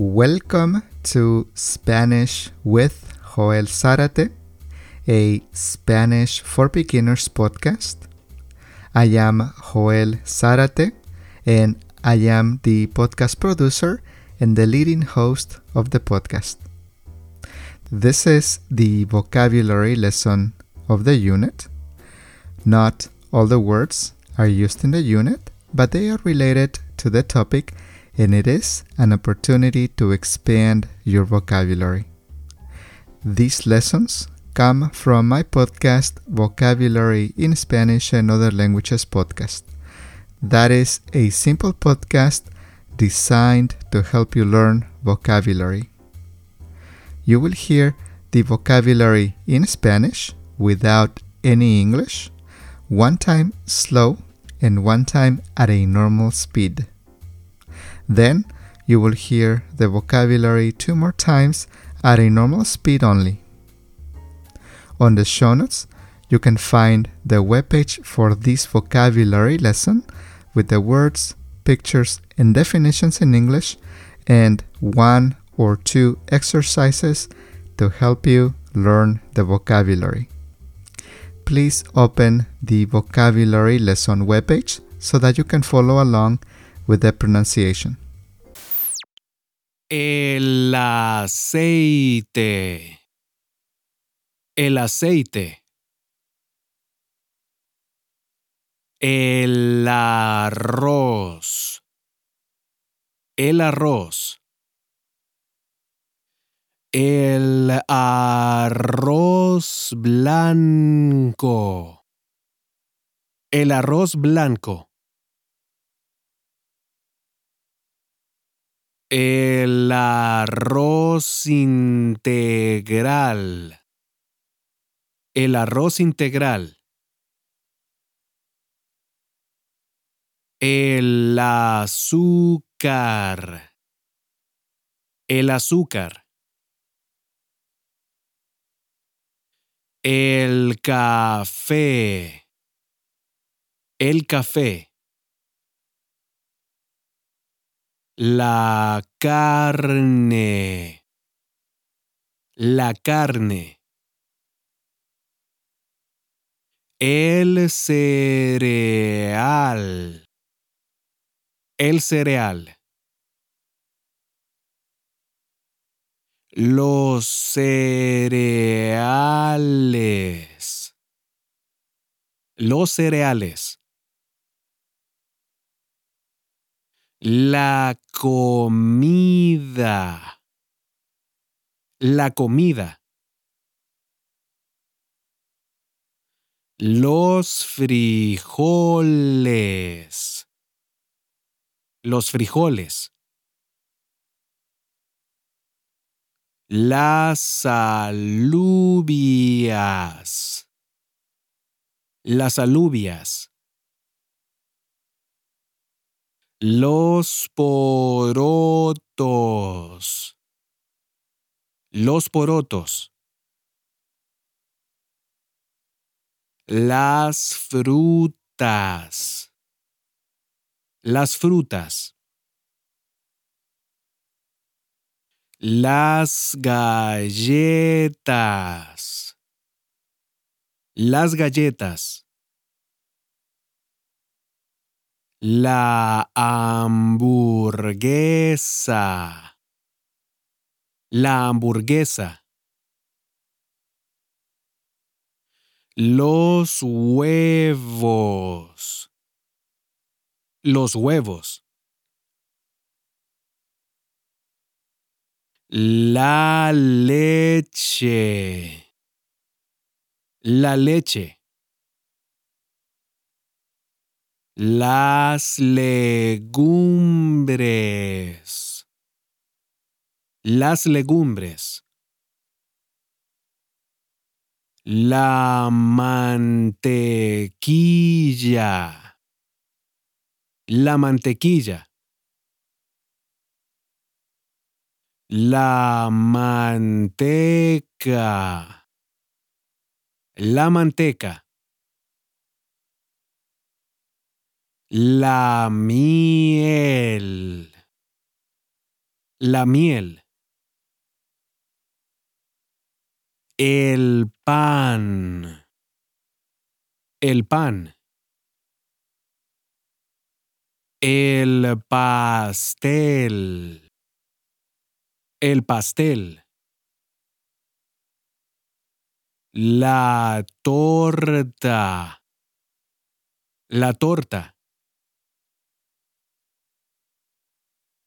Welcome to Spanish with Joel Zarate, a Spanish for Beginners podcast. I am Joel Zarate and I am the podcast producer and the leading host of the podcast. This is the vocabulary lesson of the unit. Not all the words are used in the unit, but they are related to the topic and it is an opportunity to expand your vocabulary. These lessons come from my podcast Vocabulary in Spanish and Other Languages podcast. That is a simple podcast designed to help you learn vocabulary. You will hear the vocabulary in Spanish without any English, one time slow and one time at a normal speed. Then you will hear the vocabulary two more times at a normal speed only. On the show notes, you can find the webpage for this vocabulary lesson with the words, pictures, and definitions in English and one or two exercises to help you learn the vocabulary. Please open the vocabulary lesson webpage so that you can follow along with the pronunciation. El aceite. El aceite. El arroz. El arroz. El arroz blanco. El arroz blanco. El arroz integral. El arroz integral. El azúcar. El azúcar. El café. El café. La carne. La carne. El cereal. El cereal. Los cereales. Los cereales. La comida. La comida. Los frijoles. Los frijoles. Las alubias. Las alubias. Los porotos. Los porotos. Las frutas. Las frutas. Las galletas. Las galletas. La hamburguesa. La hamburguesa. Los huevos. Los huevos. La leche. La leche. Las legumbres. Las legumbres. La mantequilla. La mantequilla. La manteca. La manteca. La miel. la miel, el pan, el pan, el pastel, el pastel, la torta, la torta.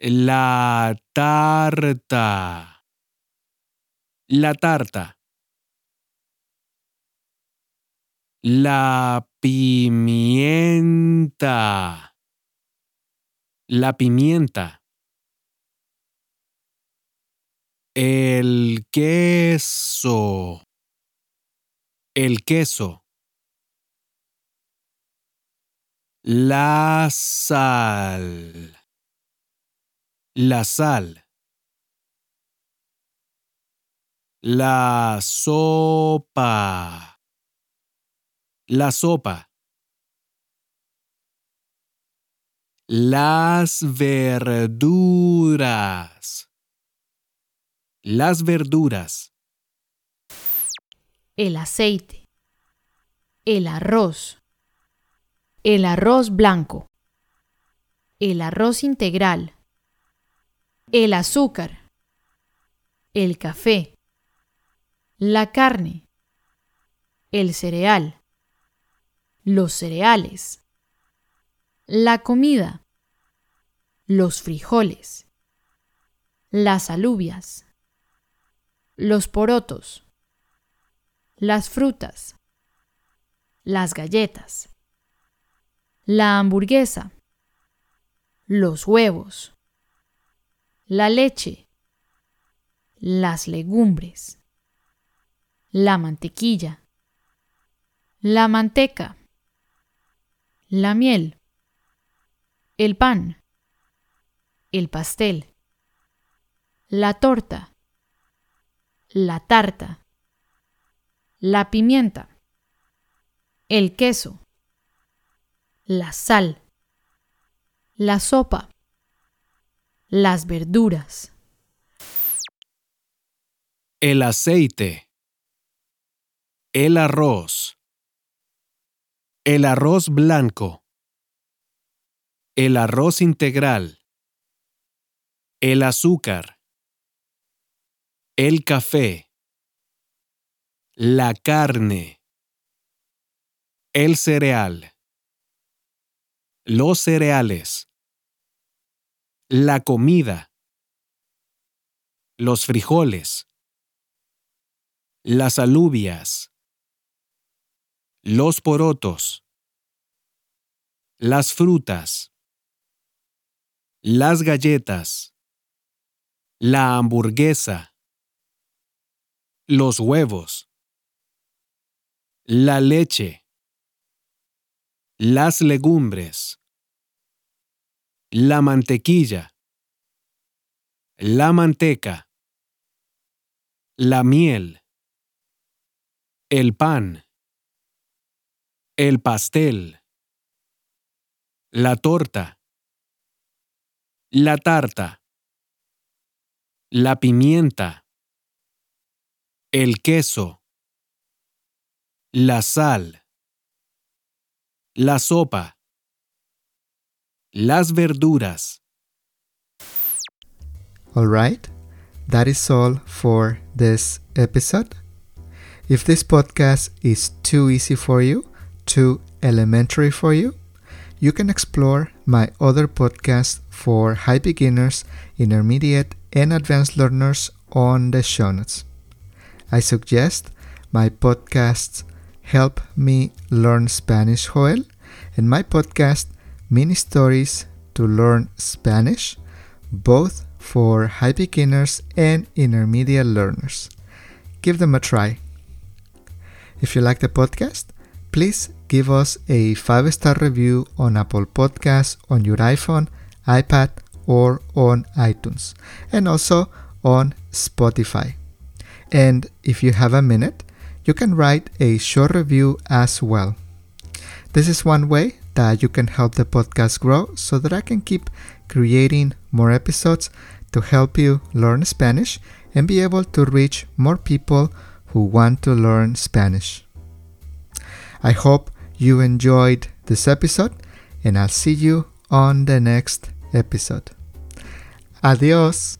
La tarta. La tarta. La pimienta. La pimienta. El queso. El queso. La sal. La sal. La sopa. La sopa. Las verduras. Las verduras. el aceite, el arroz, el arroz blanco, el arroz integral, el azúcar, el café, la carne, el cereal, los cereales, la comida, los frijoles, las alubias, los porotos, las frutas, las galletas, la hamburguesa, los huevos, la leche, las legumbres, la mantequilla, la manteca, la miel, el pan, el pastel, la torta, la tarta, la pimienta, el queso, la sal, la sopa, las verduras, El aceite. El arroz. El arroz blanco. El arroz integral. El azúcar. El café. La carne. El cereal. Los cereales. La comida. Los frijoles. Las alubias. Los porotos. Las frutas. Las galletas. La hamburguesa. Los huevos. La leche. Las legumbres. La mantequilla. La manteca. La miel. El pan. El pastel. La torta. La tarta. La pimienta. El queso. La sal. La sopa. Las verduras. Alright, that is all for this episode. If this podcast is too easy for you, too elementary for you, you can explore my other podcasts for high beginners, intermediate, and advanced learners on the show notes. I suggest my podcasts Help Me Learn Spanish Joel and my podcast Mini Stories to Learn Spanish, both for high beginners and intermediate learners. Give them a try. If you like the podcast, please give us a 5 star review on Apple Podcasts, on your iPhone, iPad, or on iTunes, and also on Spotify. And if you have a minute, you can write a short review as well. This is one way that you can help the podcast grow so that I can keep creating more episodes to help you learn Spanish and be able to reach more people who want to learn Spanish. I hope you enjoyed this episode and I'll see you on the next episode. Adios.